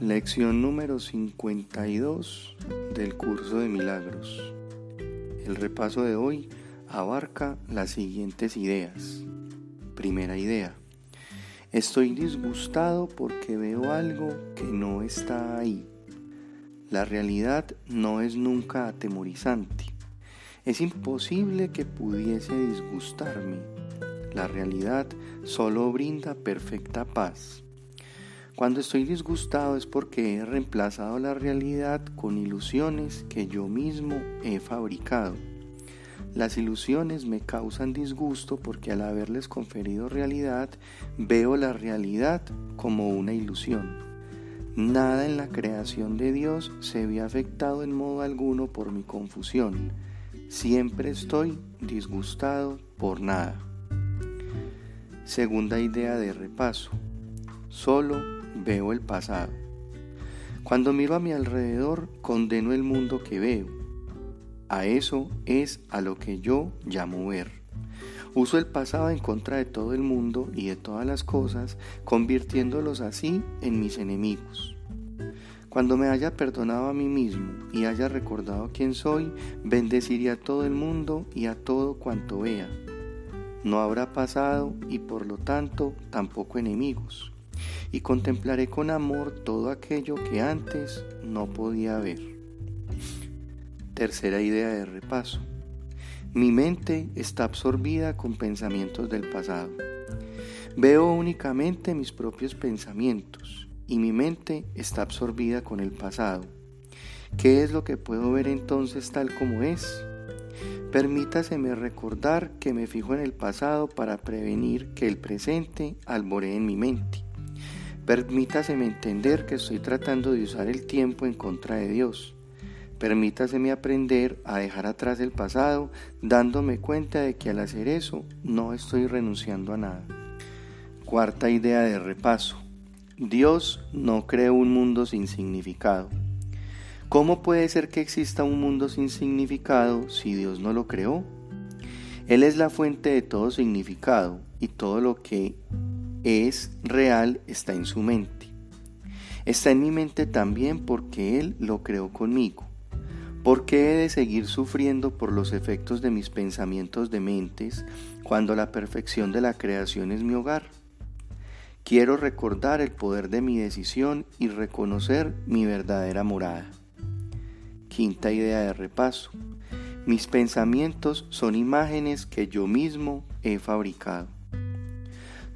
Lección número 52 del curso de milagros. El repaso de hoy abarca las siguientes ideas. Primera idea. Estoy disgustado porque veo algo que no está ahí. La realidad no es nunca atemorizante. Es imposible que pudiese disgustarme. La realidad solo brinda perfecta paz. Cuando estoy disgustado es porque he reemplazado la realidad con ilusiones que yo mismo he fabricado. Las ilusiones me causan disgusto porque al haberles conferido realidad veo la realidad como una ilusión. Nada en la creación de Dios se ve afectado en modo alguno por mi confusión. Siempre estoy disgustado por nada. Segunda idea de repaso. Solo veo el pasado. Cuando miro a mi alrededor, condeno el mundo que veo. A eso es a lo que yo llamo ver. Uso el pasado en contra de todo el mundo y de todas las cosas, convirtiéndolos así en mis enemigos. Cuando me haya perdonado a mí mismo y haya recordado quién soy, bendeciré a todo el mundo y a todo cuanto vea. No habrá pasado y por lo tanto tampoco enemigos y contemplaré con amor todo aquello que antes no podía ver. Tercera idea de repaso. Mi mente está absorbida con pensamientos del pasado. Veo únicamente mis propios pensamientos y mi mente está absorbida con el pasado. ¿Qué es lo que puedo ver entonces tal como es? Permítaseme recordar que me fijo en el pasado para prevenir que el presente alboree en mi mente. Permítaseme entender que estoy tratando de usar el tiempo en contra de Dios. Permítaseme aprender a dejar atrás el pasado, dándome cuenta de que al hacer eso no estoy renunciando a nada. Cuarta idea de repaso. Dios no creó un mundo sin significado. ¿Cómo puede ser que exista un mundo sin significado si Dios no lo creó? Él es la fuente de todo significado y todo lo que es real está en su mente. Está en mi mente también porque Él lo creó conmigo. ¿Por qué he de seguir sufriendo por los efectos de mis pensamientos de mentes cuando la perfección de la creación es mi hogar? Quiero recordar el poder de mi decisión y reconocer mi verdadera morada. Quinta idea de repaso. Mis pensamientos son imágenes que yo mismo he fabricado.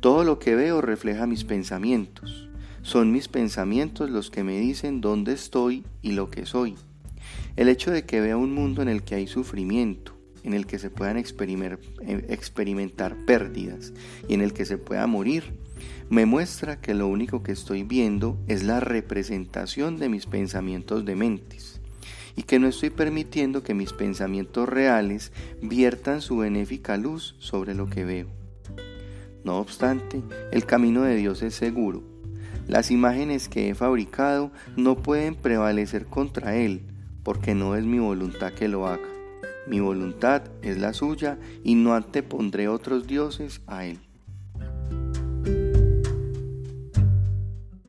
Todo lo que veo refleja mis pensamientos. Son mis pensamientos los que me dicen dónde estoy y lo que soy. El hecho de que vea un mundo en el que hay sufrimiento, en el que se puedan experimentar pérdidas y en el que se pueda morir, me muestra que lo único que estoy viendo es la representación de mis pensamientos de mentes y que no estoy permitiendo que mis pensamientos reales viertan su benéfica luz sobre lo que veo. No obstante, el camino de Dios es seguro. Las imágenes que he fabricado no pueden prevalecer contra Él, porque no es mi voluntad que lo haga. Mi voluntad es la suya y no antepondré otros dioses a Él.